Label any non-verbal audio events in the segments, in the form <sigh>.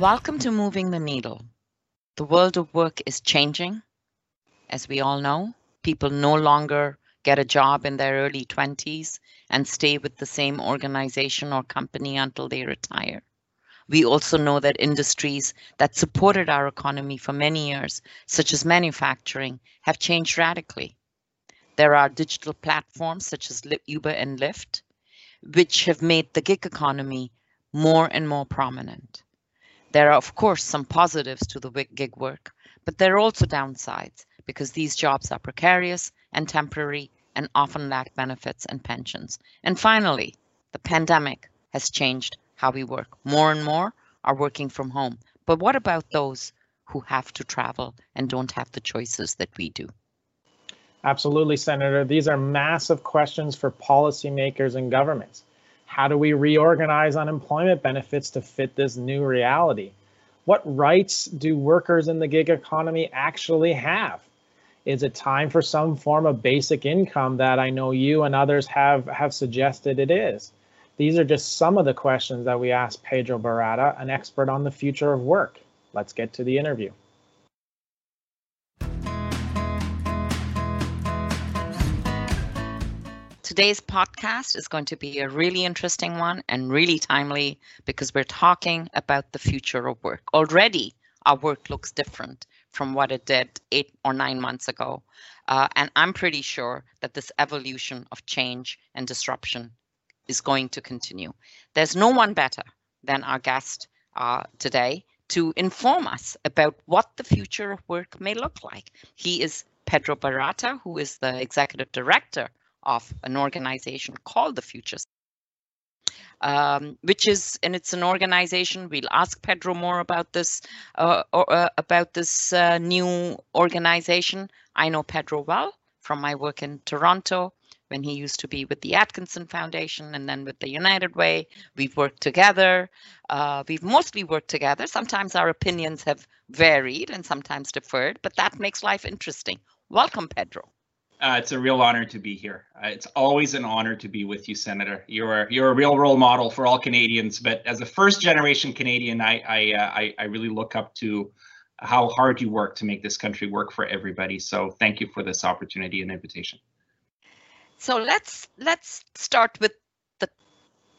Welcome to Moving the Needle. The world of work is changing. As we all know, people no longer get a job in their early 20s and stay with the same organization or company until they retire. We also know that industries that supported our economy for many years, such as manufacturing, have changed radically. There are digital platforms such as Uber and Lyft, which have made the gig economy more and more prominent. There are, of course, some positives to the gig work, but there are also downsides because these jobs are precarious and temporary and often lack benefits and pensions. And finally, the pandemic has changed how we work. More and more are working from home. But what about those who have to travel and don't have the choices that we do? Absolutely, Senator. These are massive questions for policymakers and governments. How do we reorganize unemployment benefits to fit this new reality? What rights do workers in the gig economy actually have? Is it time for some form of basic income that I know you and others have, have suggested it is? These are just some of the questions that we asked Pedro Barata, an expert on the future of work. Let's get to the interview. Today's podcast is going to be a really interesting one and really timely because we're talking about the future of work. Already, our work looks different from what it did eight or nine months ago. Uh, and I'm pretty sure that this evolution of change and disruption is going to continue. There's no one better than our guest uh, today to inform us about what the future of work may look like. He is Pedro Barata, who is the executive director of an organization called the Futures. Um, which is and it's an organization we'll ask pedro more about this uh, or, uh, about this uh, new organization. I know pedro well from my work in toronto when he used to be with the atkinson foundation and then with the united way. We've worked together uh, we've mostly worked together. Sometimes our opinions have varied and sometimes differed but that makes life interesting. Welcome pedro uh, it's a real honor to be here. Uh, it's always an honor to be with you, Senator. You're you're a real role model for all Canadians. But as a first generation Canadian, I I, uh, I, I really look up to how hard you work to make this country work for everybody. So thank you for this opportunity and invitation. So let's let's start with the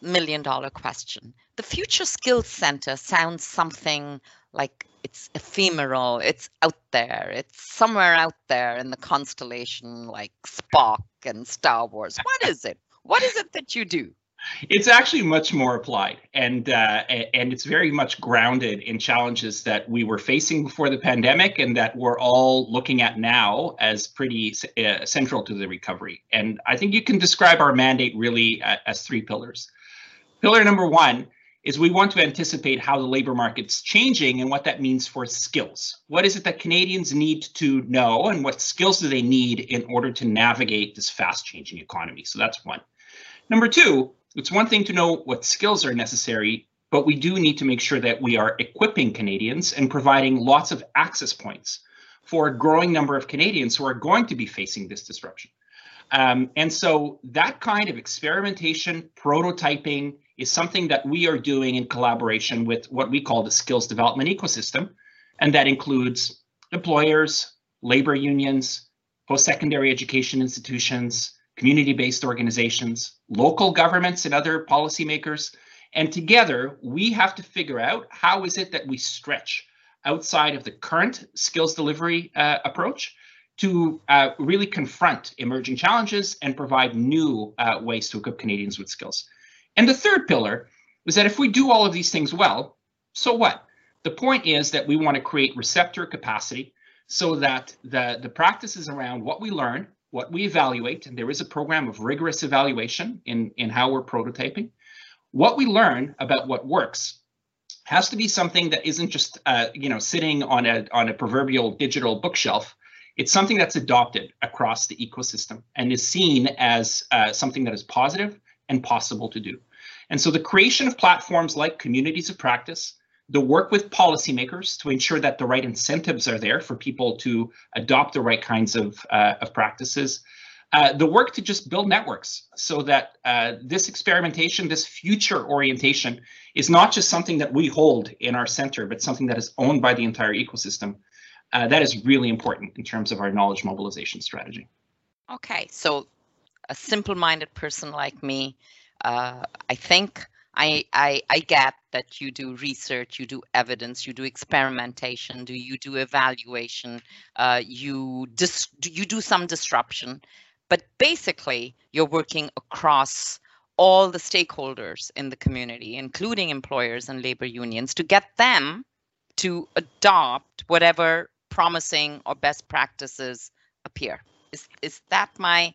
million dollar question. The Future Skills Center sounds something like it's ephemeral, it's out there, it's somewhere out there in the constellation like Spock and Star Wars. What is it? What is it that you do? It's actually much more applied, and uh, and it's very much grounded in challenges that we were facing before the pandemic, and that we're all looking at now as pretty uh, central to the recovery. And I think you can describe our mandate really uh, as three pillars. Pillar number one is we want to anticipate how the labor market's changing and what that means for skills. What is it that Canadians need to know and what skills do they need in order to navigate this fast changing economy? So that's one. Number two, it's one thing to know what skills are necessary, but we do need to make sure that we are equipping Canadians and providing lots of access points for a growing number of Canadians who are going to be facing this disruption. Um, and so that kind of experimentation, prototyping, is something that we are doing in collaboration with what we call the skills development ecosystem. And that includes employers, labor unions, post-secondary education institutions, community-based organizations, local governments and other policymakers. And together, we have to figure out how is it that we stretch outside of the current skills delivery uh, approach to uh, really confront emerging challenges and provide new uh, ways to equip Canadians with skills. And the third pillar is that if we do all of these things well, so what? The point is that we want to create receptor capacity so that the, the practices around what we learn, what we evaluate, and there is a program of rigorous evaluation in, in how we're prototyping, what we learn about what works has to be something that isn't just uh, you know sitting on a on a proverbial digital bookshelf. It's something that's adopted across the ecosystem and is seen as uh, something that is positive and possible to do. And so the creation of platforms like communities of practice, the work with policymakers to ensure that the right incentives are there for people to adopt the right kinds of, uh, of practices, Uh, the work to just build networks so that uh, this experimentation, this future orientation, is not just something that we hold in our center, but something that is owned by the entire ecosystem. Uh, that is really important in terms of our knowledge mobilization strategy. Okay, so a simple-minded person like me, uh, I think I, I, I get that you do research, you do evidence, you do experimentation, do you do evaluation, uh, you dis- you do some disruption, but basically you're working across all the stakeholders in the community, including employers and labor unions, to get them to adopt whatever promising or best practices appear. Is is that my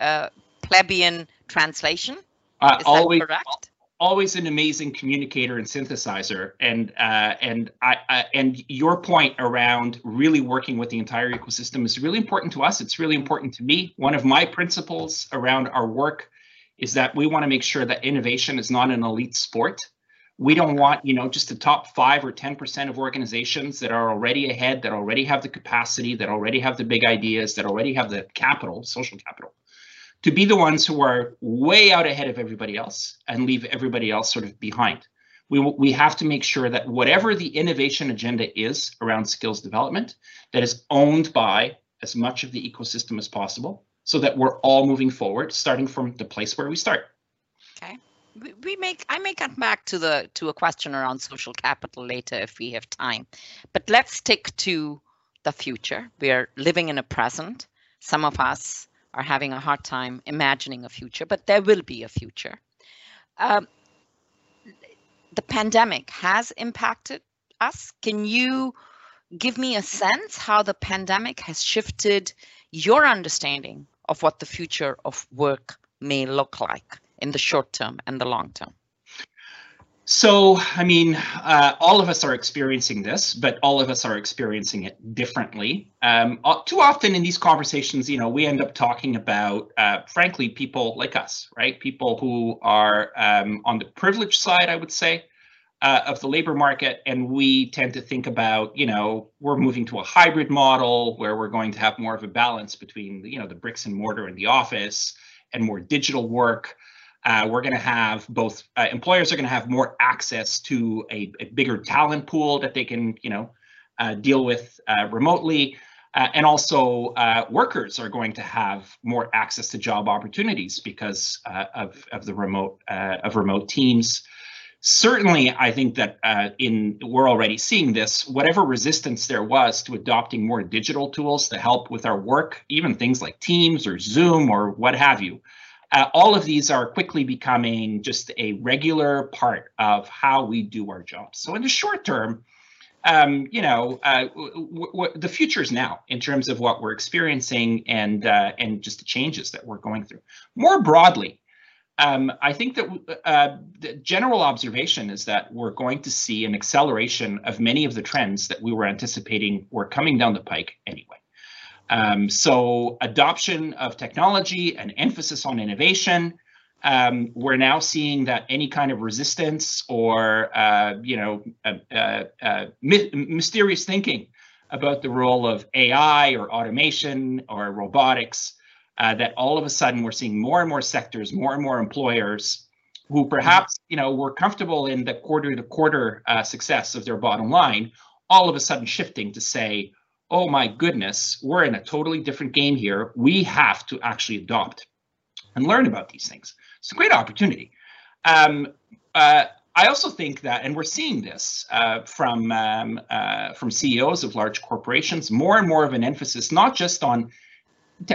uh, plebeian translation? Uh, always, that correct? always an amazing communicator and synthesizer and uh, and I, I, and your point around really working with the entire ecosystem is really important to us it's really important to me one of my principles around our work is that we want to make sure that innovation is not an elite sport we don't want you know just the top 5 or 10% of organizations that are already ahead that already have the capacity that already have the big ideas that already have the capital social capital to be the ones who are way out ahead of everybody else and leave everybody else sort of behind. We, we have to make sure that whatever the innovation agenda is around skills development, that is owned by as much of the ecosystem as possible so that we're all moving forward, starting from the place where we start. Okay. We, make I may come back to the to a question around social capital later if we have time. But let's stick to the future. We are living in a present. Some of us are having a hard time imagining a future, but there will be a future. Um, the pandemic has impacted us. Can you give me a sense how the pandemic has shifted your understanding of what the future of work may look like in the short term and the long term? So, I mean, uh, all of us are experiencing this, but all of us are experiencing it differently. Um, uh, too often in these conversations, you know, we end up talking about, uh, frankly, people like us, right? People who are um, on the privileged side, I would say, uh, of the labor market, and we tend to think about, you know, we're moving to a hybrid model where we're going to have more of a balance between, you know, the bricks and mortar in the office and more digital work. Uh, we're going to have both uh, employers are going to have more access to a, a, bigger talent pool that they can, you know, uh, deal with uh, remotely, uh, and also uh, workers are going to have more access to job opportunities because of of the remote of remote teams. Certainly, I think that in we're already seeing this. Whatever resistance there was to adopting more digital tools to help with our work, even things like Teams or Zoom or what have you. Uh, all of these are quickly becoming just a regular part of how we do our jobs. So in the short term, um, you know, uh, w- w- the future is now in terms of what we're experiencing and uh, and just the changes that we're going through. More broadly, um, I think that uh, the general observation is that we're going to see an acceleration of many of the trends that we were anticipating were coming down the pike anyway. Um, so adoption of technology and emphasis on innovation. Um, we're now seeing that any kind of resistance or uh, you know uh, uh, uh my mysterious thinking about the role of AI or automation or robotics, uh, that all of a sudden we're seeing more and more sectors, more and more employers who perhaps you know were comfortable in the quarter to quarter success of their bottom line, all of a sudden shifting to say, oh my goodness, we're in a totally different game here. We have to actually adopt and learn about these things. It's a great opportunity. Um, uh, I also think that, and we're seeing this uh, from um, uh, from CEOs of large corporations, more and more of an emphasis not just on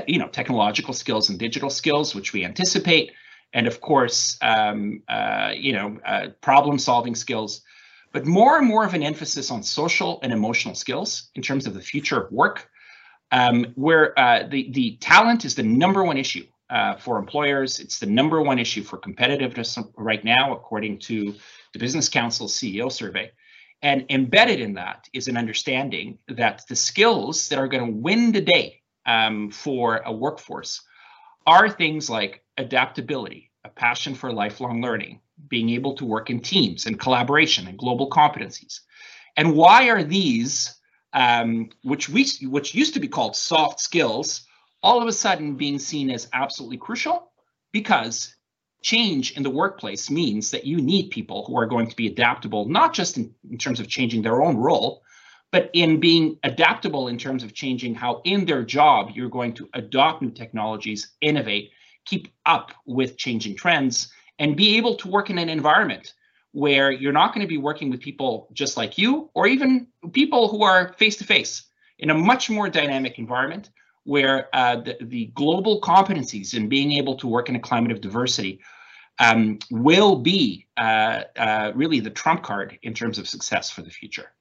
you know technological skills and digital skills, which we anticipate, and of course um, uh, you know uh, problem solving skills, but more and more of an emphasis on social and emotional skills in terms of the future of work, um, where uh, the, the talent is the number one issue uh, for employers. It's the number one issue for competitiveness right now, according to the Business Council CEO survey. And embedded in that is an understanding that the skills that are going to win the day um, for a workforce are things like adaptability, a passion for lifelong learning, being able to work in teams and collaboration and global competencies. And why are these, um, which we which used to be called soft skills, all of a sudden being seen as absolutely crucial because change in the workplace means that you need people who are going to be adaptable, not just in, in terms of changing their own role, but in being adaptable in terms of changing how in their job you're going to adopt new technologies, innovate, keep up with changing trends, and be able to work in an environment where you're not going to be working with people just like you or even people who are face to face in a much more dynamic environment where uh, the, the, global competencies in being able to work in a climate of diversity um, will be uh, uh, really the trump card in terms of success for the future.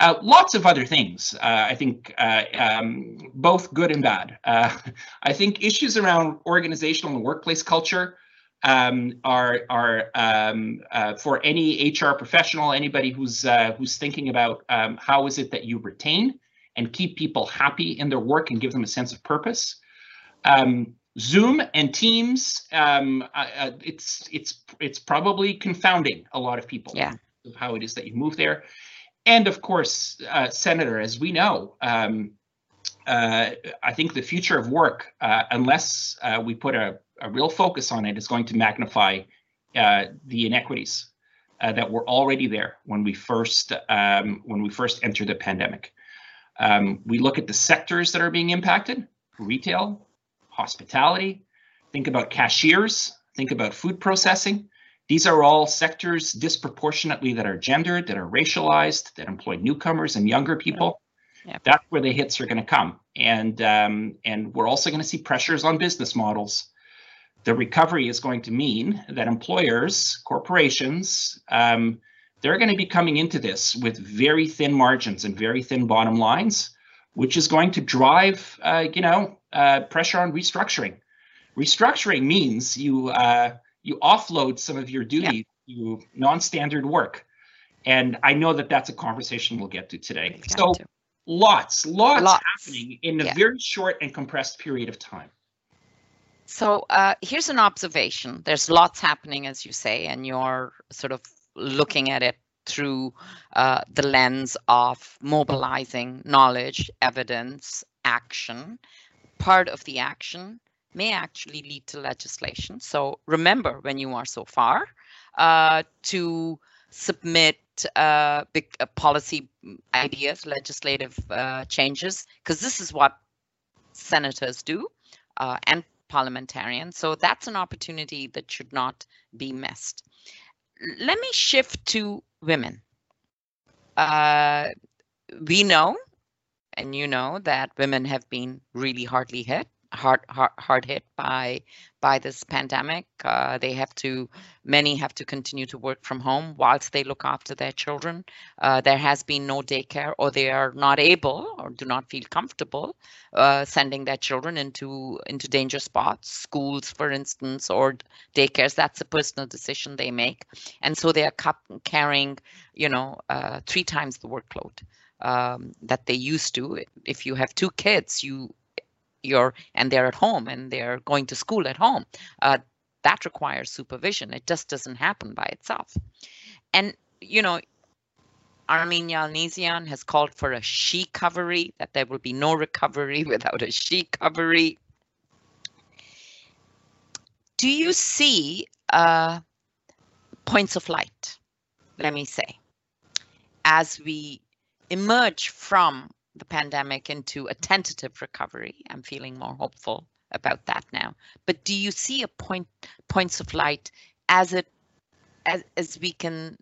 Uh, lots of other things, uh, I think, uh, um, both good and bad. <laughs> I think issues around organizational and workplace culture um, are are um, uh, for any HR professional, anybody who's uh, who's thinking about um, how is it that you retain and keep people happy in their work and give them a sense of purpose. Um, Zoom and Teams, um, uh, it's it's it's probably confounding a lot of people. Yeah. Of how it is that you move there, and of course, uh, Senator, as we know. Um, uh, I think the future of work, uh, unless we put a a real focus on it is going to magnify uh, the inequities uh, that were already there when we first um, when we first entered the pandemic. Um, we look at the sectors that are being impacted: retail, hospitality. Think about cashiers. Think about food processing. These are all sectors disproportionately that are gendered, that are racialized, that employ newcomers and younger people. That's where the hits are going to come, and um, and we're also going to see pressures on business models the recovery is going to mean that employers, corporations, um, they're going to be coming into this with very thin margins and very thin bottom lines, which is going to drive, uh, you know, uh, pressure on restructuring. Restructuring means you uh, you offload some of your duty yeah. to non-standard work, and I know that that's a conversation we'll get to today. so, to. lots, lots, lots, happening in a yeah. very short and compressed period of time. So uh, here's an observation. There's lots happening, as you say, and you're sort of looking at it through uh, the lens of mobilizing knowledge, evidence, action. Part of the action may actually lead to legislation. So remember when you are so far uh, to submit uh, big uh, policy ideas, legislative uh, changes, because this is what senators do, uh, and parliamentarian. So that's an opportunity that should not be missed. Let me shift to women. Uh, we know, and you know, that women have been really hardly hit hard, hard, hard hit by by this pandemic. Uh, they have to, many have to continue to work from home whilst they look after their children. Uh, there has been no daycare, or they are not able or do not feel comfortable uh, sending their children into into danger spots, schools, for instance, or daycares. That's a personal decision they make, and so they are carrying, you know, uh, three times the workload. Um, that they used to. If you have two kids, you you're and they're at home and they're going to school at home uh, that requires supervision it just doesn't happen by itself and you know Armine Yalnizyan has called for a she recovery, that there will be no recovery <laughs> without a she recovery. Do you see uh, points of light, let me say, as we emerge from the pandemic into a tentative recovery. I'm feeling more hopeful about that now. But do you see a point points of light as it as as we can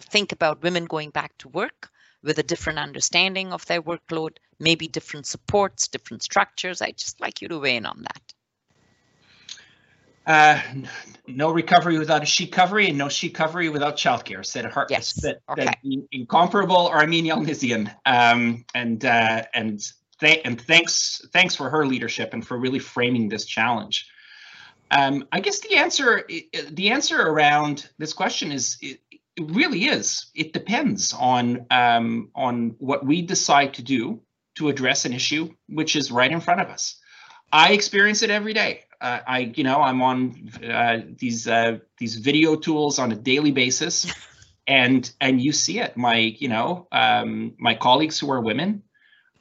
think about women going back to work with a different understanding of their workload, maybe different supports, different structures? I'd just like you to weigh in on that. Uh, no recovery without a she recovery and no she recovery without childcare. Said Hart. Yes. That, okay. that incomparable Armine Yalnizyan. Um, and uh, and th- and thanks thanks for her leadership and for really framing this challenge. Um, I guess the answer the answer around this question is it, it really is. It depends on um, on what we decide to do to address an issue which is right in front of us. I experience it every day uh, I, you know, I'm on uh, these uh, these video tools on a daily basis, <laughs> and and you see it. My, you know, um, my colleagues who are women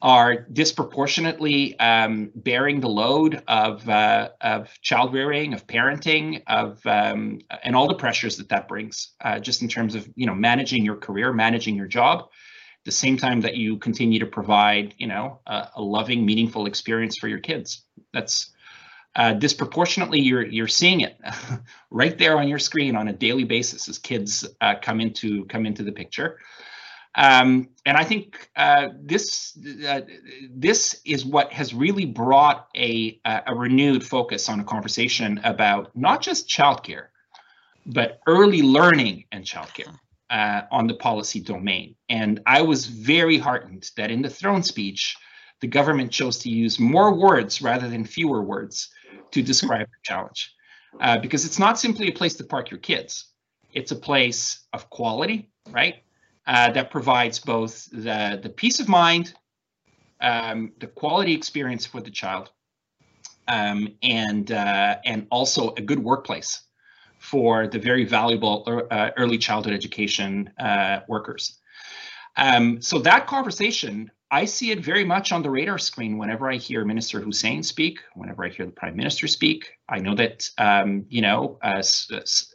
are disproportionately um, bearing the load of uh, of child rearing, of parenting, of um, and all the pressures that that brings, uh, just in terms of you know managing your career, managing your job, at the same time that you continue to provide you know a, a loving, meaningful experience for your kids. That's uh, disproportionately you're you're seeing it <laughs> right there on your screen on a daily basis as kids uh, come into come into the picture. Um, and I think uh, this uh, this is what has really brought a a renewed focus on a conversation about not just childcare, but early learning and childcare uh, on the policy domain. And I was very heartened that in the throne speech, the government chose to use more words rather than fewer words to describe the challenge, uh, because it's not simply a place to park your kids; it's a place of quality, right? uh, that provides both the, the peace of mind, um, the quality experience for the child, um, and uh, and also a good workplace for the very valuable uh, early childhood education uh, workers. Um, so that conversation I see it very much on the radar screen whenever I hear Minister Hussen speak, whenever I hear the Prime Minister speak. I know that, um, you know, uh,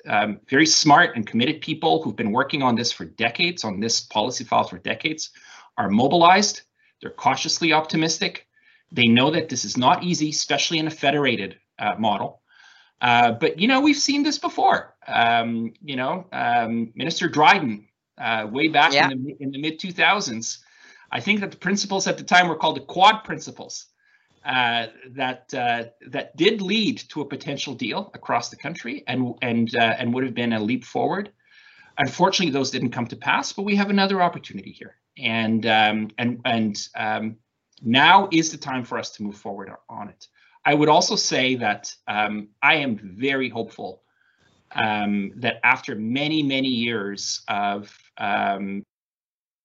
um, very smart and committed people who've been working on this for decades, on this policy file for decades, are mobilized. They're cautiously optimistic. They know that this is not easy, especially in a federated uh, model. Uh, but, you know, we've seen this before. Um, you know, um, Minister Dryden, uh, way back yeah. in the, in the mid 2000s, I think that the principles at the time were called the Quad principles. Uh, that uh, that did lead to a potential deal across the country and and uh, and would have been a leap forward. Unfortunately, those didn't come to pass, but we have another opportunity here, and um, and and um, now is the time for us to move forward on it. I would also say that um, I am very hopeful um, that after many many years of um,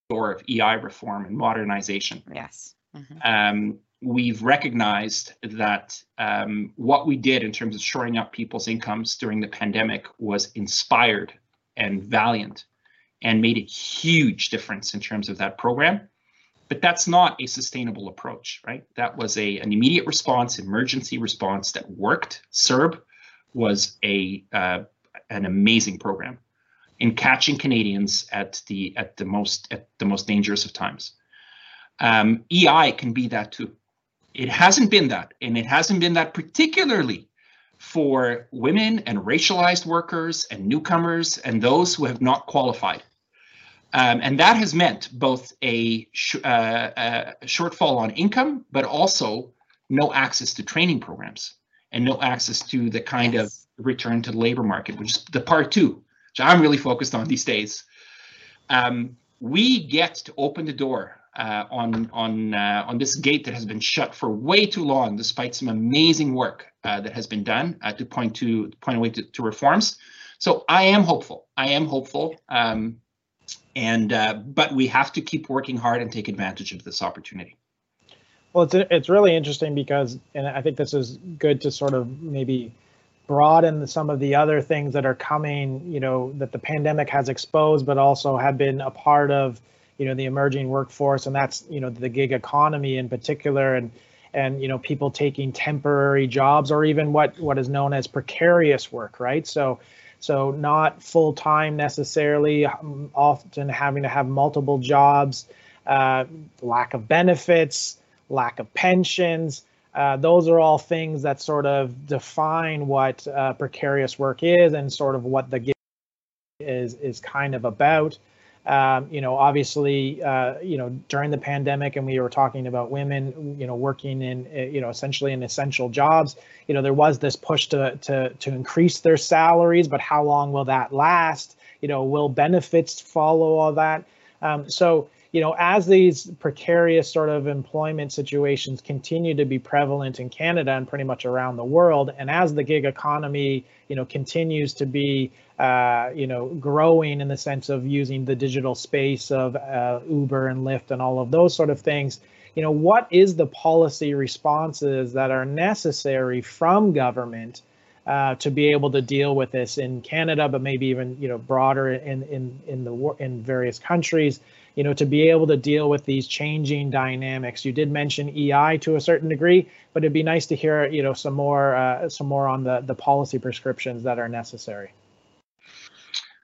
door of EI reform and modernization. Yes. Mm-hmm. Um, we've recognized that um, what we did in terms of shoring up people's incomes during the pandemic was inspired and valiant and made a huge difference in terms of that program. But that's not a sustainable approach, right? That was a an immediate response, emergency response that worked. CERB was a uh, an amazing program in catching Canadians at the at the most at the most dangerous of times. Um, EI can be that too. It hasn't been that, and it hasn't been that particularly for women and racialized workers and newcomers and those who have not qualified. Um, and that has meant both a, sh- uh, a, shortfall on income, but also no access to training programs and no access to the kind yes. of return to the labor market, which is the part two which I'm really focused on these days. Um, we get to open the door uh, on on uh, on this gate that has been shut for way too long, despite some amazing work uh, that has been done uh, to point to point away to, to, reforms. So I am hopeful. I am hopeful. Um, and uh, but we have to keep working hard and take advantage of this opportunity. Well, it's it's really interesting because, and I think this is good to sort of maybe broaden some of the other things that are coming, you know, that the pandemic has exposed, but also have been a part of, you know, the emerging workforce, and that's, you know, the gig economy in particular, and and you know, people taking temporary jobs or even what what is known as precarious work, right? So. So not full time necessarily, um, often having to have multiple jobs, uh, lack of benefits, lack of pensions, uh, those are all things that sort of define what uh, precarious work is and sort of what the gig is is kind of about. Um, you know, obviously, uh, you know, during the pandemic, and we were talking about women, you know, working in, uh, you know, essentially in essential jobs. You know, there was this push to to to increase their salaries, but how long will that last? You know, will benefits follow all that? Um, so you know, as these precarious sort of employment situations continue to be prevalent in Canada and pretty much around the world, and as the gig economy, you know, continues to be, uh, you know, growing in the sense of using the digital space of uh, Uber and Lyft and all of those sort of things, you know, what is the policy responses that are necessary from government uh, to be able to deal with this in Canada, but maybe even you know broader in in in the in various countries you know, to be able to deal with these changing dynamics. You did mention EI to a certain degree, but it'd be nice to hear, you know, some more uh, some more on the the policy prescriptions that are necessary.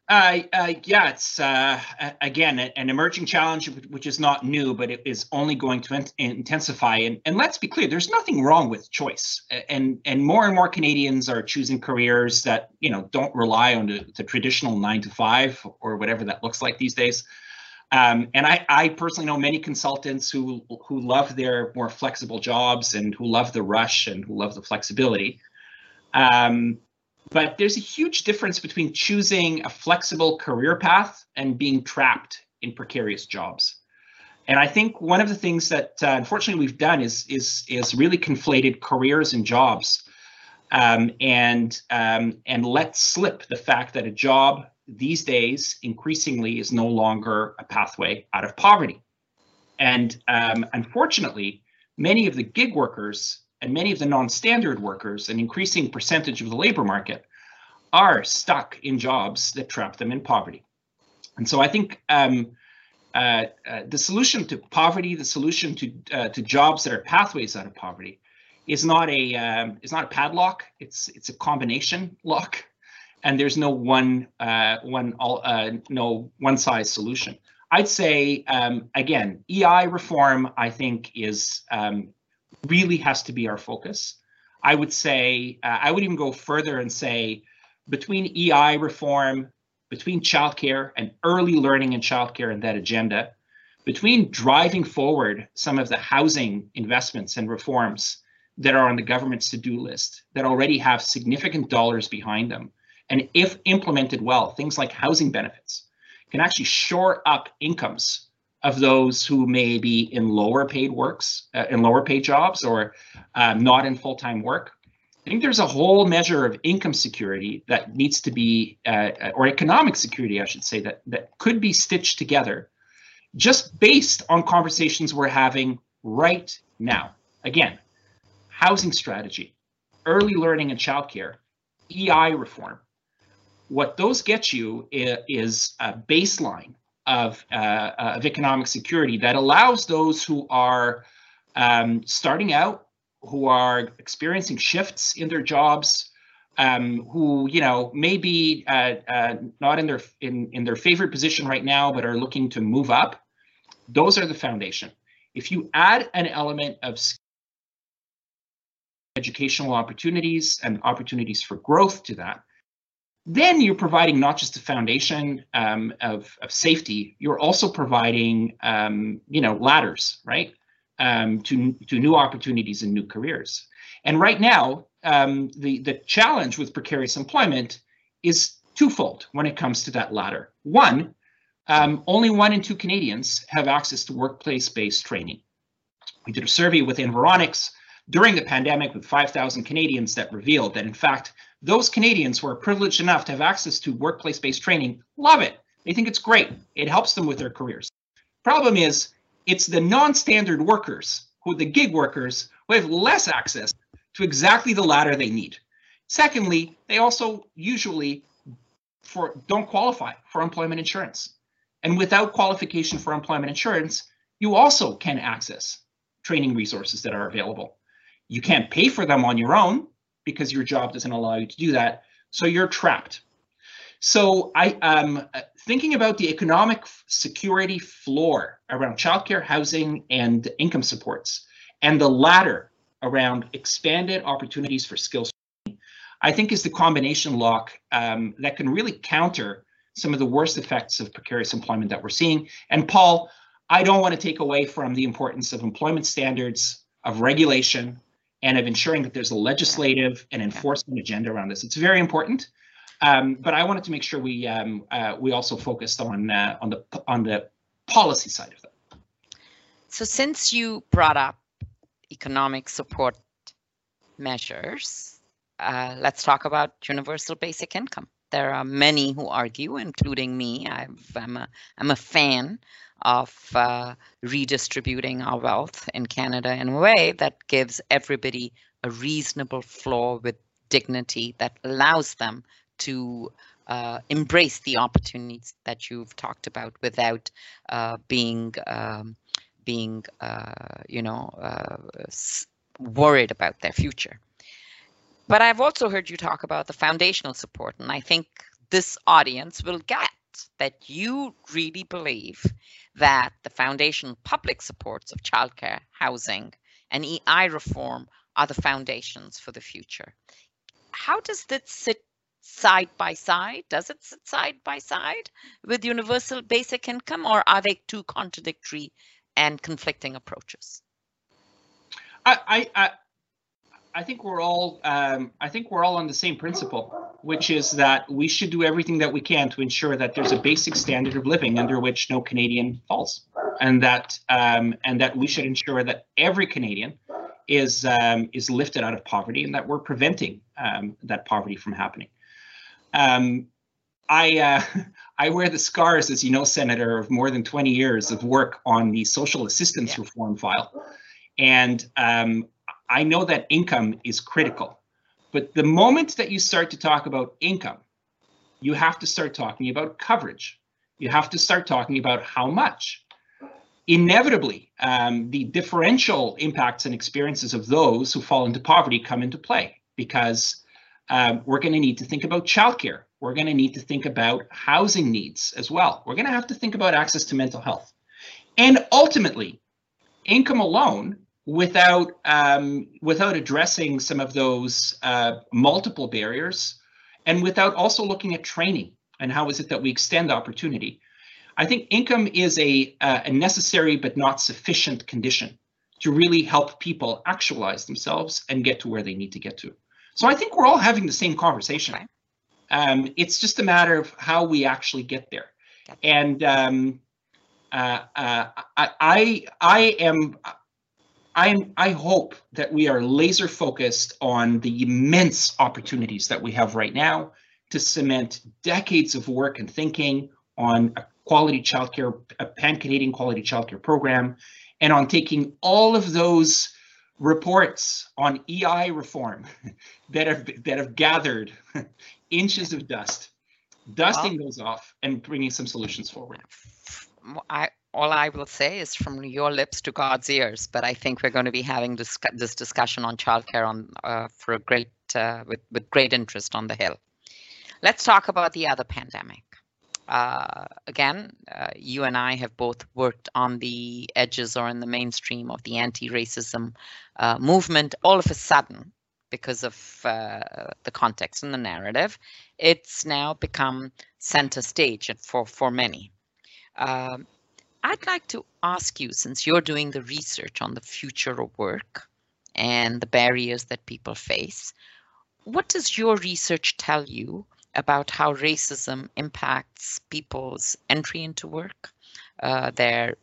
Uh, uh, yeah, it's uh, again an emerging challenge, which is not new, but it is only going to intensify. And, and let's be clear, there's nothing wrong with choice. And and more and more Canadians are choosing careers that you know don't rely on the, the traditional nine to five or whatever that looks like these days. Um, and I, I personally know many consultants who who love their more flexible jobs and who love the rush and who love the flexibility. Um, but there's a huge difference between choosing a flexible career path and being trapped in precarious jobs. And I think one of the things that uh, unfortunately we've done is is is really conflated careers and jobs, um, and um, and let slip the fact that a job these days increasingly is no longer a pathway out of poverty. And um, unfortunately, many of the gig workers and many of the non-standard workers, an increasing percentage of the labor market, are stuck in jobs that trap them in poverty. And so I think um, uh, uh, the solution to poverty, the solution to uh, to jobs that are pathways out of poverty, is not a um, is not a padlock. It's it's a combination lock, and there's no one uh, one all uh, no one size solution. I'd say um, again, EI reform I think is um, really has to be our focus. I would say, uh, I would even go further and say between EI reform, between childcare and early learning in childcare and that agenda, between driving forward some of the housing investments and reforms that are on the government's to-do list that already have significant dollars behind them, and if implemented well, things like housing benefits can actually shore up incomes of those who may be in lower paid works, uh, in lower paid jobs, or um, not in full time work. I think there's a whole measure of income security that needs to be, uh, or economic security, I should say, that that could be stitched together, just based on conversations we're having right now. Again, housing strategy, early learning and childcare, EI reform. What those get you is a baseline of, uh, of economic security that allows those who are um, starting out, who are experiencing shifts in their jobs, um, who you know may be uh, uh, not in their in, in their favorite position right now, but are looking to move up. Those are the foundation. If you add an element of educational opportunities and opportunities for growth to that, then you're providing not just a foundation um, of, of safety, you're also providing, um, you know, ladders, right, um, to, to new opportunities and new careers. And right now, um, the, the challenge with precarious employment is twofold when it comes to that ladder. One, um, only one in two Canadians have access to workplace-based training. We did a survey with Environics during the pandemic with 5,000 Canadians that revealed that, in fact, those Canadians who are privileged enough to have access to workplace based training love it. They think it's great. It helps them with their careers. Problem is, it's the non standard workers, who the gig workers, who have less access to exactly the ladder they need. Secondly, they also usually for don't qualify for employment insurance. And without qualification for employment insurance, you also can access training resources that are available. You can't pay for them on your own, because your job doesn't allow you to do that. So you're trapped. So I am um, thinking about the economic security floor around childcare, housing, and income supports, and the ladder around expanded opportunities for skills. I think is the combination lock um, that can really counter some of the worst effects of precarious employment that we're seeing. And Paul, I don't want to take away from the importance of employment standards, of regulation, and of ensuring that there's a legislative and enforcement agenda around this. It's very important. Um, but I wanted to make sure we um, uh, we also focused on uh, on the on the policy side of that. So since you brought up economic support measures, uh, let's talk about universal basic income. There are many who argue, including me. i am a I'm a fan of uh, redistributing our wealth in Canada in a way that gives everybody a reasonable floor with dignity that allows them to uh, embrace the opportunities that you've talked about without uh, being um, being uh, you know uh, worried about their future. But I've also heard you talk about the foundational support, and I think this audience will get that you really believe that the foundation public supports of childcare, housing, and EI reform are the foundations for the future. How does this sit side by side? Does it sit side by side with universal basic income, or are they two contradictory and conflicting approaches? I, I, I think we're all um, I think we're all on the same principle, which is that we should do everything that we can to ensure that there's a basic standard of living under which no Canadian falls, and that um, and that we should ensure that every Canadian is um, is lifted out of poverty, and that we're preventing um, that poverty from happening. Um, I uh, <laughs> I wear the scars, as you know, Senator, of more than 20 years of work on the social assistance yeah. reform file, and um, I know that income is critical. But the moment that you start to talk about income, you have to start talking about coverage. You have to start talking about how much. Inevitably, um, the differential impacts and experiences of those who fall into poverty come into play because um, we're going to need to think about childcare. We're going to need to think about housing needs as well. We're going to have to think about access to mental health. And ultimately, income alone without um, without addressing some of those uh, multiple barriers and without also looking at training and how is it that we extend opportunity. I think income is a, uh, a necessary but not sufficient condition to really help people actualize themselves and get to where they need to get to. So I think we're all having the same conversation. Um, it's just a matter of how we actually get there. And um, uh, uh, I, I, I am I, I hope that we are laser focused on the immense opportunities that we have right now to cement decades of work and thinking on a quality childcare, a pan-Canadian quality childcare program, and on taking all of those reports on EI reform <laughs> that have that have gathered <laughs> inches of dust, dusting well, those off and bringing some solutions forward. I all I will say is from your lips to God's ears. But I think we're going to be having this, this discussion on childcare on uh, for a great uh, with with great interest on the Hill. Let's talk about the other pandemic. Uh, again, uh, you and I have both worked on the edges or in the mainstream of the anti-racism uh, movement. All of a sudden, because of uh, the context and the narrative, it's now become center stage for for many. Um, I'd like to ask you, since you're doing the research on the future of work and the barriers that people face, what does your research tell you about how racism impacts people's entry into work, uh, their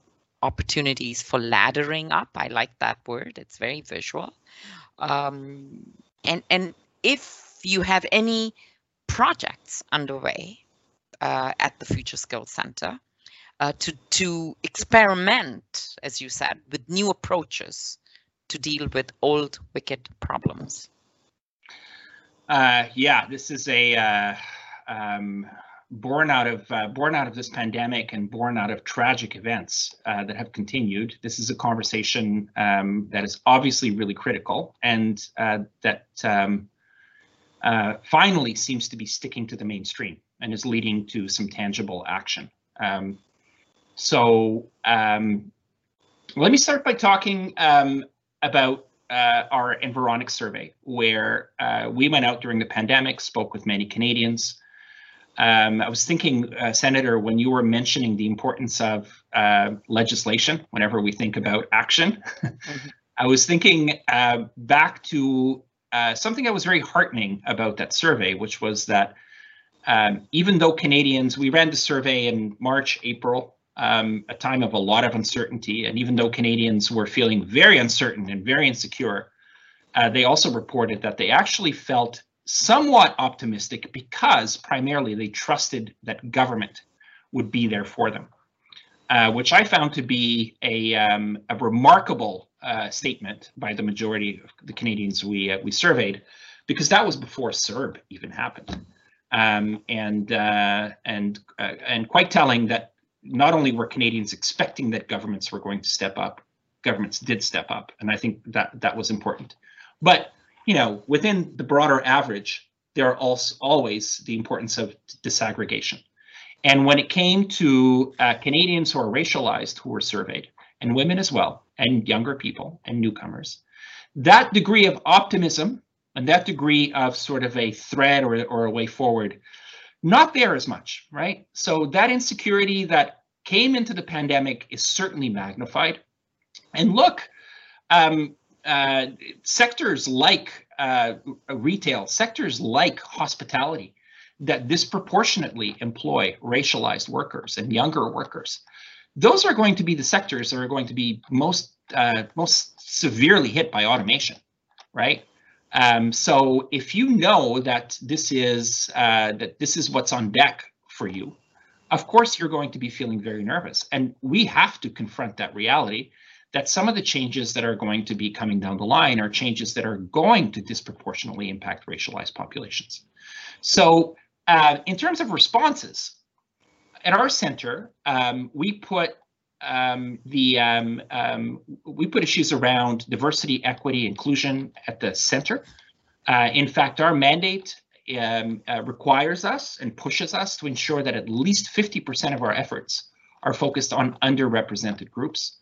opportunities for laddering up? I like that word, it's very visual. Um, and, and if you have any projects underway uh, at the Future Skills Center uh, to to experiment, as you said, with new approaches to deal with old wicked problems. Uh, yeah, this is a uh, um, born out of uh, born out of this pandemic and born out of tragic events uh, that have continued. This is a conversation um, that is obviously really critical and uh, that um, uh, finally seems to be sticking to the mainstream and is leading to some tangible action. Um, so um, let me start by talking um, about uh, our Environics survey, where uh, we went out during the pandemic, spoke with many Canadians. Um, I was thinking, uh, Senator, when you were mentioning the importance of uh, legislation, whenever we think about action, mm-hmm. <laughs> I was thinking uh, back to uh, something that was very heartening about that survey, which was that um, even though Canadians, we ran the survey in March, April um, a time of a lot of uncertainty. And even though Canadians were feeling very uncertain and very insecure, uh, they also reported that they actually felt somewhat optimistic because primarily they trusted that government would be there for them, uh, which I found to be a, um, a remarkable uh, statement by the majority of the Canadians we uh, we surveyed, because that was before CERB even happened. um, and uh, and uh, and quite telling that not only were Canadians expecting that governments were going to step up, governments did step up, and I think that that was important. But you know, within the broader average, there are also always the importance of disaggregation. And when it came to uh, Canadians who are racialized who were surveyed, and women as well, and younger people and newcomers, that degree of optimism and that degree of sort of a thread or, or a way forward, not there as much, right? So that insecurity that came into the pandemic is certainly magnified. And look, um, uh, sectors like uh, retail, sectors like hospitality, that disproportionately employ racialized workers and younger workers, those are going to be the sectors that are going to be most uh, most severely hit by automation, right? Um, so if you know that this is uh, that this is what's on deck for you, of course you're going to be feeling very nervous, and we have to confront that reality that some of the changes that are going to be coming down the line are changes that are going to disproportionately impact racialized populations. So uh, in terms of responses, at our center, um, we put um, the um, um, we put issues around diversity, equity, inclusion at the center. Uh, in fact, our mandate um, uh, requires us and pushes us to ensure that at least 50% of our efforts are focused on underrepresented groups.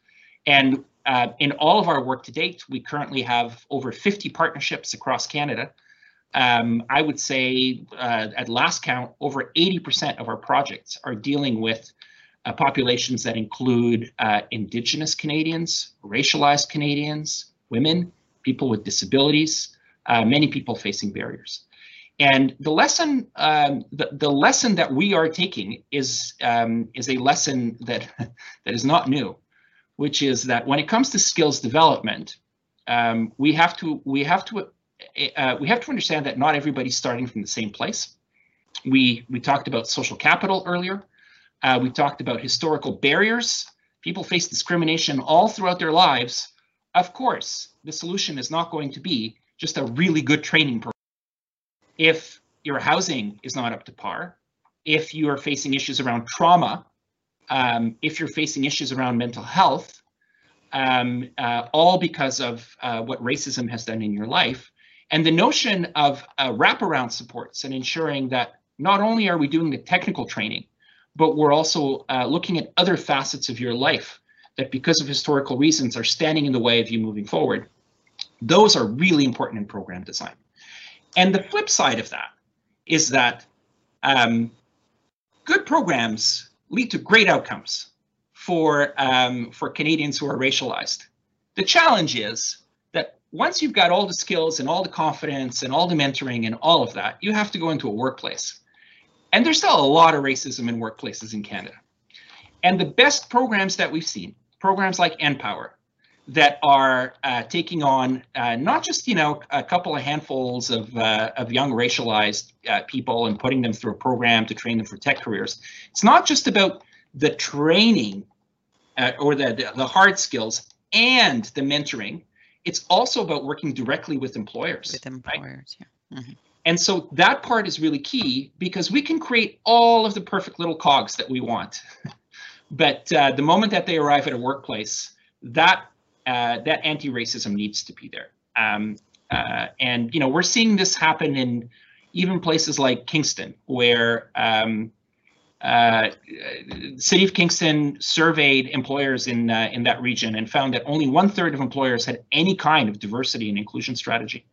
And uh, in all of our work to date, we currently have over 50 partnerships across Canada. Um, I would say uh, at last count, over 80% of our projects are dealing with uh, populations that include uh, Indigenous Canadians, racialized Canadians, women, people with disabilities, uh, many people facing barriers. And the lesson, um, the, the lesson that we are taking is um, is a lesson that <laughs> that is not new, which is that when it comes to skills development, um, we have to we have to uh, we have to understand that not everybody's starting from the same place. We we talked about social capital earlier. Uh, we talked about historical barriers. People face discrimination all throughout their lives. Of course, the solution is not going to be just a really good training program. If your housing is not up to par, if you are facing issues around trauma, um, if you're facing issues around mental health, um, uh, all because of uh, what racism has done in your life, and the notion of uh, wraparound supports and ensuring that not only are we doing the technical training, but we're also uh, looking at other facets of your life that because of historical reasons are standing in the way of you moving forward. Those are really important in program design. And the flip side of that is that um, good programs lead to great outcomes for, um, for Canadians who are racialized. The challenge is that once you've got all the skills and all the confidence and all the mentoring and all of that, you have to go into a workplace. And there's still a lot of racism in workplaces in Canada. And the best programs that we've seen, programs like NPower, that are uh, taking on uh, not just you know a couple of handfuls of uh, of young racialized uh, people and putting them through a program to train them for tech careers. It's not just about the training uh, or the, the hard skills and the mentoring. It's also about working directly with employers. With employers, right? yeah. Mm-hmm. And so that part is really key because we can create all of the perfect little cogs that we want. <laughs> but uh, the moment that they arrive at a workplace, that uh, that anti-racism needs to be there. Um, uh, and you know we're seeing this happen in even places like Kingston, where um, uh, City of Kingston surveyed employers in uh, in that region and found that only one third of employers had any kind of diversity and inclusion strategy.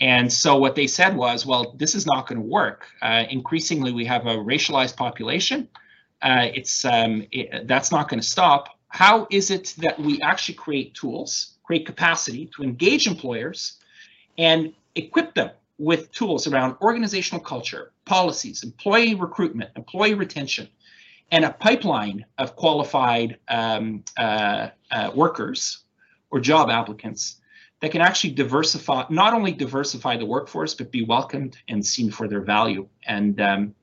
And so what they said was, well, this is not going to work. Uh, increasingly, we have a racialized population. Uh, it's um, it, that's not going to stop. How is it that we actually create tools, create capacity to engage employers, and equip them with tools around organizational culture, policies, employee recruitment, employee retention, and a pipeline of qualified um, uh, uh workers or job applicants that can actually diversify, not only diversify the workforce, but be welcomed and seen for their value. And um,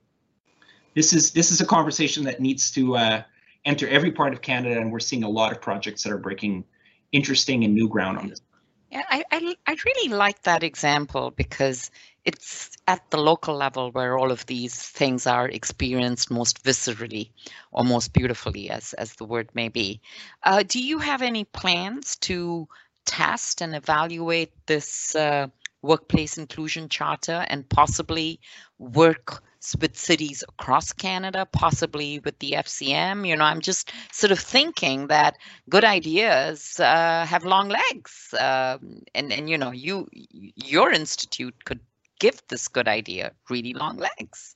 this is this is a conversation that needs to uh, enter every part of Canada, and we're seeing a lot of projects that are breaking interesting and new ground on this. Yeah, I, I, I really like that example because it's at the local level where all of these things are experienced most viscerally or most beautifully, as, as the word may be. Uh, do you have any plans to test and evaluate this uh, workplace inclusion charter and possibly work with cities across Canada, possibly with the FCM. You know, I'm just sort of thinking that good ideas uh, have long legs, uh, and and you know, you your institute could give this good idea really long legs.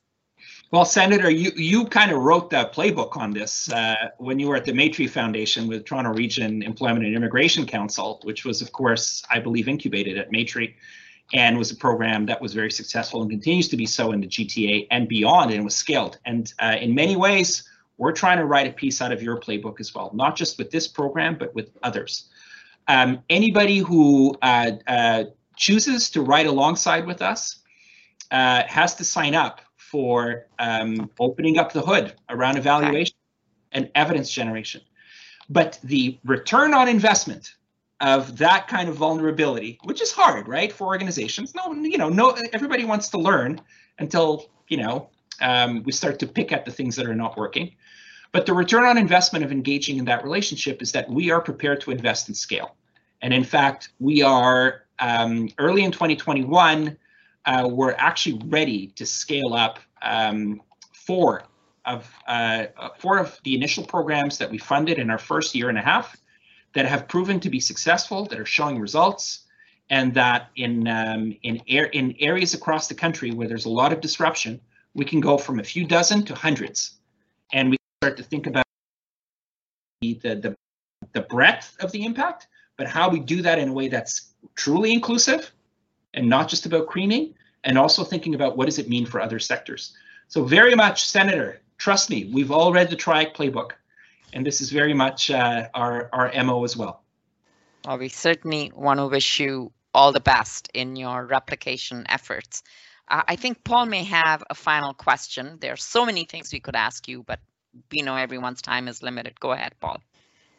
Well, Senator, you, you kind of wrote the playbook on this uh, when you were at the Maytree Foundation with Toronto Region Employment and Immigration Council, which was, of course, I believe, incubated at Maytree and was a program that was very successful and continues to be so in the GTA and beyond, and was scaled. And uh, in many ways, we're trying to write a piece out of your playbook as well, not just with this program, but with others. Um, anybody who uh, uh, chooses to write alongside with us uh, has to sign up for um, opening up the hood around evaluation and evidence generation. But the return on investment of that kind of vulnerability, which is hard, right, for organizations. No, you know, no, everybody wants to learn until you know um, we start to pick at the things that are not working. But the return on investment of engaging in that relationship is that we are prepared to invest in scale. And in fact, we are um, early in 2021, uh, we're actually ready to scale up um, four of uh, four of the initial programs that we funded in our first year and a half that have proven to be successful, that are showing results, and that in um, in, air, in areas across the country where there's a lot of disruption, we can go from a few dozen to hundreds, and we start to think about the the the breadth of the impact, but how we do that in a way that's truly inclusive and not just about creaming, and also thinking about what does it mean for other sectors. So very much, Senator, trust me, we've all read the TRIEC playbook and this is very much uh, our, our MO as well. Well, we certainly want to wish you all the best in your replication efforts. Uh, I think Paul may have a final question. There are so many things we could ask you, but we know everyone's time is limited. Go ahead, Paul.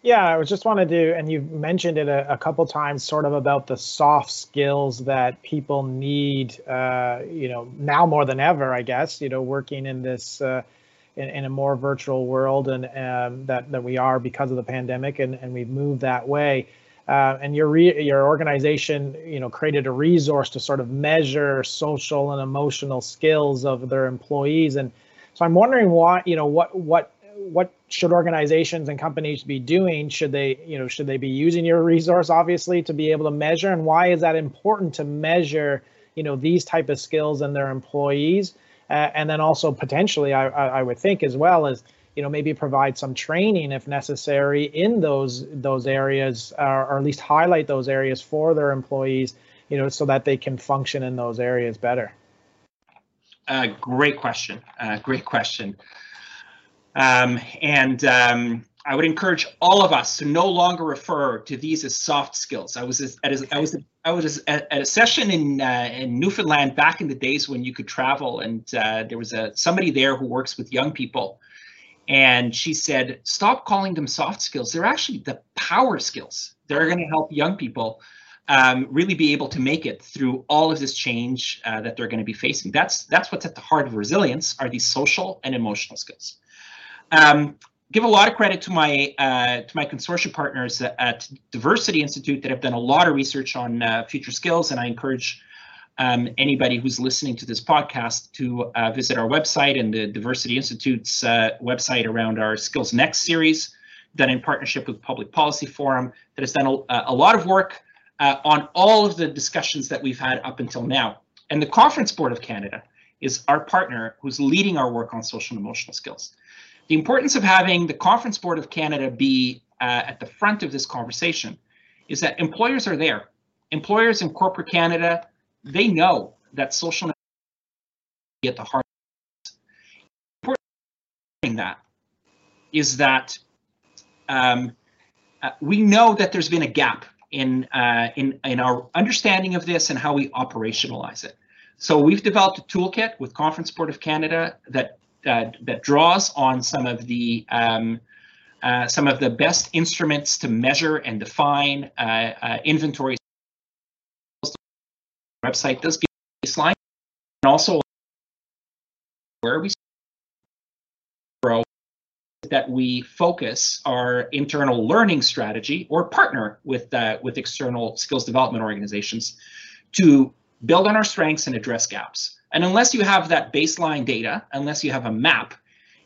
Yeah, I was just wanted to and you've mentioned it a, a, couple times, sort of about the soft skills that people need, uh, you know, now more than ever, I guess, you know, working in this uh, in, in a more virtual world and um, that, that we are because of the pandemic and, and we've moved that way. Uh, and your re- your organization, you know, created a resource to sort of measure social and emotional skills of their employees. And so I'm wondering why, you know, what what what should organizations and companies be doing? Should they, you know, should they be using your resource obviously to be able to measure? And why is that important to measure, you know, these type of skills in their employees? Uh, and then also potentially, I, I would think as well as you know maybe provide some training if necessary in those those areas, or, or at least highlight those areas for their employees, you know, so that they can function in those areas better. Uh, great question. Uh, great question. Um, and um, I would encourage all of us to no longer refer to these as soft skills. I was at a, I was I was at, a session in uh, in Newfoundland back in the days when you could travel, and uh, there was a somebody there who works with young people, and she said, "Stop calling them soft skills. They're actually the power skills. They're going to help young people." Um, really be able to make it through all of this change uh, that they're going to be facing. That's that's what's at the heart of resilience are these social and emotional skills. Um, give a lot of credit to my uh, to my consortium partners at Diversity Institute that have done a lot of research on uh, future skills, and I encourage um, anybody who's listening to this podcast to uh, visit our website and the Diversity Institute's uh, website around our Skills Next series, done in partnership with Public Policy Forum, that has done a, a lot of work uh, on all of the discussions that we've had up until now. And the Conference Board of Canada is our partner who's leading our work on social and emotional skills. The importance of having the Conference Board of Canada be uh, at the front of this conversation is that employers are there. Employers in corporate Canada, they know that social at the heart. Important that is that um, uh, we know that there's been a gap in uh, in in our understanding of this and how we operationalize it. So we've developed a toolkit with Conference Board of Canada that that draws on some of the um, uh, some of the best instruments to measure and define uh, uh inventory website does give baseline and also where we grow that we focus our internal learning strategy or partner with uh, with external skills development organizations to build on our strengths and address gaps. And unless you have that baseline data, unless you have a map,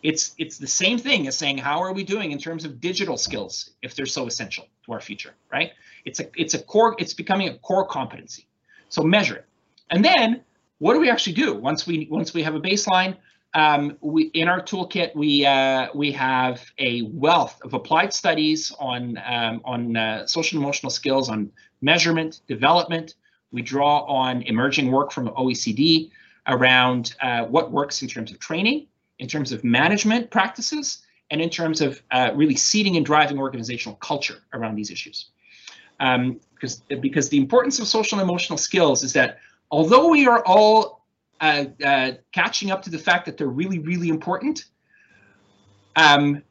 it's it's the same thing as saying how are we doing in terms of digital skills if they're so essential to our future, right? It's a it's a core it's becoming a core competency. So measure it. And then what do we actually do once we once we have a baseline? Um, we in our toolkit we uh, we have a wealth of applied studies on um, on uh, social and emotional skills on measurement development. We draw on emerging work from OECD around uh, what works in terms of training, in terms of management practices, and in terms of uh, really seeding and driving organizational culture around these issues. Um, because because the importance of social and emotional skills is that although we are all uh, uh, catching up to the fact that they're really, really important, um,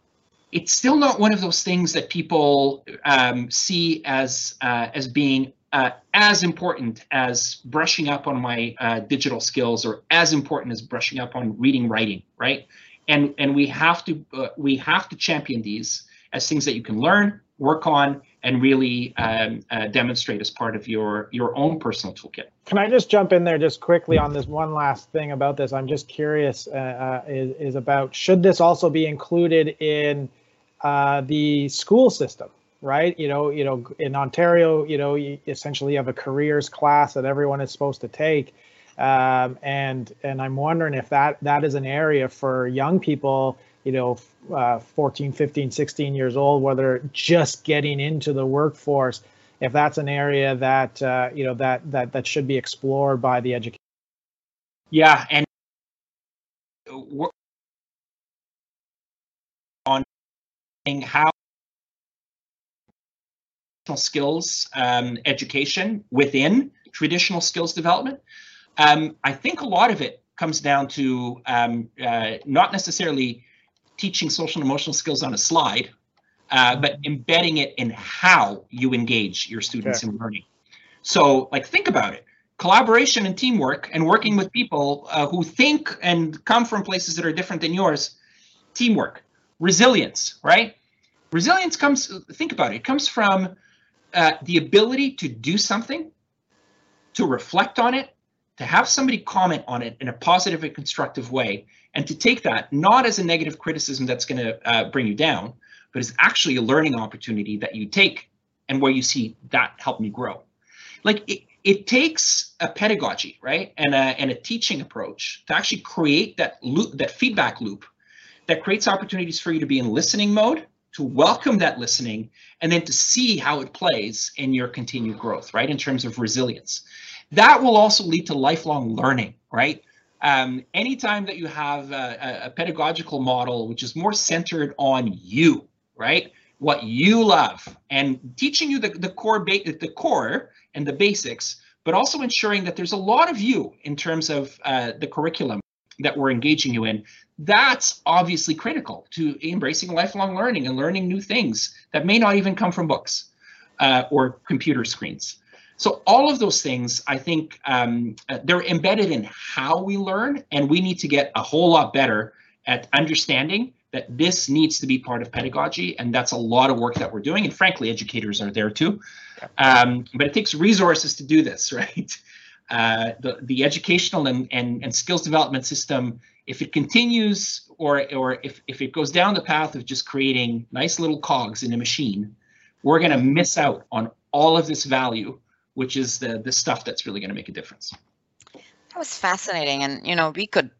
it's still not one of those things that people um, see as uh, as being uh, as important as brushing up on my uh, digital skills or as important as brushing up on reading writing right and and we have to uh, we have to champion these as things that you can learn work on and really um, uh, demonstrate as part of your your own personal toolkit. Can I just jump in there just quickly on this one last thing about this? I'm just curious uh, uh, is, is about should this also be included in the school system? Right, you know, you know, in Ontario, you know, you essentially have a careers class that everyone is supposed to take, um, and and I'm wondering if that that is an area for young people you know, uh, 14, 15, 16 years old, whether just getting into the workforce, if that's an area that, uh, you know, that, that, that should be explored by the education. Yeah. And on how skills um, education within traditional skills development. Um, I think a lot of it comes down to um, uh, not necessarily teaching social and emotional skills on a slide, uh, but embedding it in how you engage your students in learning. So, like, think about it. Collaboration and teamwork and working with people uh, who think and come from places that are different than yours teamwork. Resilience right? Resilience comes think about it. It comes from uh, the ability to do something to reflect on it to have somebody comment on it in a positive and constructive way and to take that not as a negative criticism that's going to uh, bring you down, but as actually a learning opportunity that you take and where you see that help me grow. Like it, it takes a pedagogy, right, and a, and a teaching approach to actually create that loop, that feedback loop that creates opportunities for you to be in listening mode, to welcome that listening, and then to see how it plays in your continued growth, right, in terms of resilience. That will also lead to lifelong learning, right? Um, anytime that you have a, a, pedagogical model which is more centered on you, right? What you love and teaching you the, the core the core and the basics, but also ensuring that there's a lot of you in terms of uh, the curriculum that we're engaging you in. That's obviously critical to embracing lifelong learning and learning new things that may not even come from books uh, or computer screens. So all of those things, I think um, uh, they're embedded in how we learn, and we need to get a whole lot better at understanding that this needs to be part of pedagogy, and that's a lot of work that we're doing. And frankly, educators are there too. Um, but it takes resources to do this, <laughs> right? Uh, the the educational and, and and skills development system, if it continues or or if if it goes down the path of just creating nice little cogs in a machine, we're going to miss out on all of this value which is the the stuff that's really going to make a difference. That was fascinating, and you know we could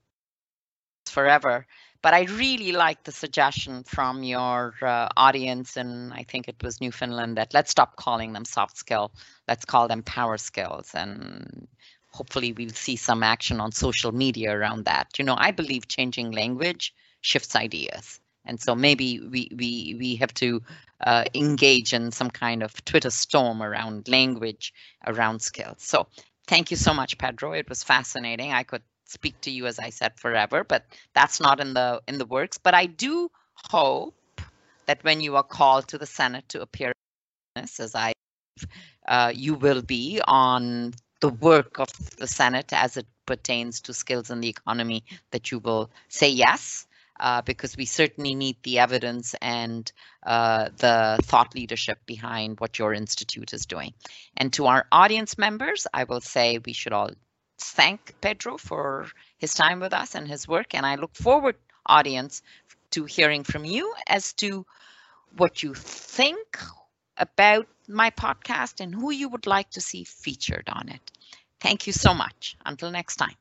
forever. But I really like the suggestion from your uh, audience, and I think it was Newfoundland that let's stop calling them soft skill, let's call them power skills, and hopefully we'll see some action on social media around that. You know, I believe changing language shifts ideas and so maybe we we we have to uh, engage in some kind of Twitter storm around language, around skills. So thank you so much, Pedro. It was fascinating. I could speak to you as I said forever, but that's not in the in the works. But I do hope that when you are called to the Senate to appear, as I uh, you will be on the work of the Senate as it pertains to skills in the economy, that you will say yes, uh, because we certainly need the evidence and uh, the thought leadership behind what your institute is doing. And to our audience members, I will say we should all thank Pedro for his time with us and his work. And I look forward, audience, to hearing from you as to what you think about my podcast and who you would like to see featured on it. Thank you so much. Until next time.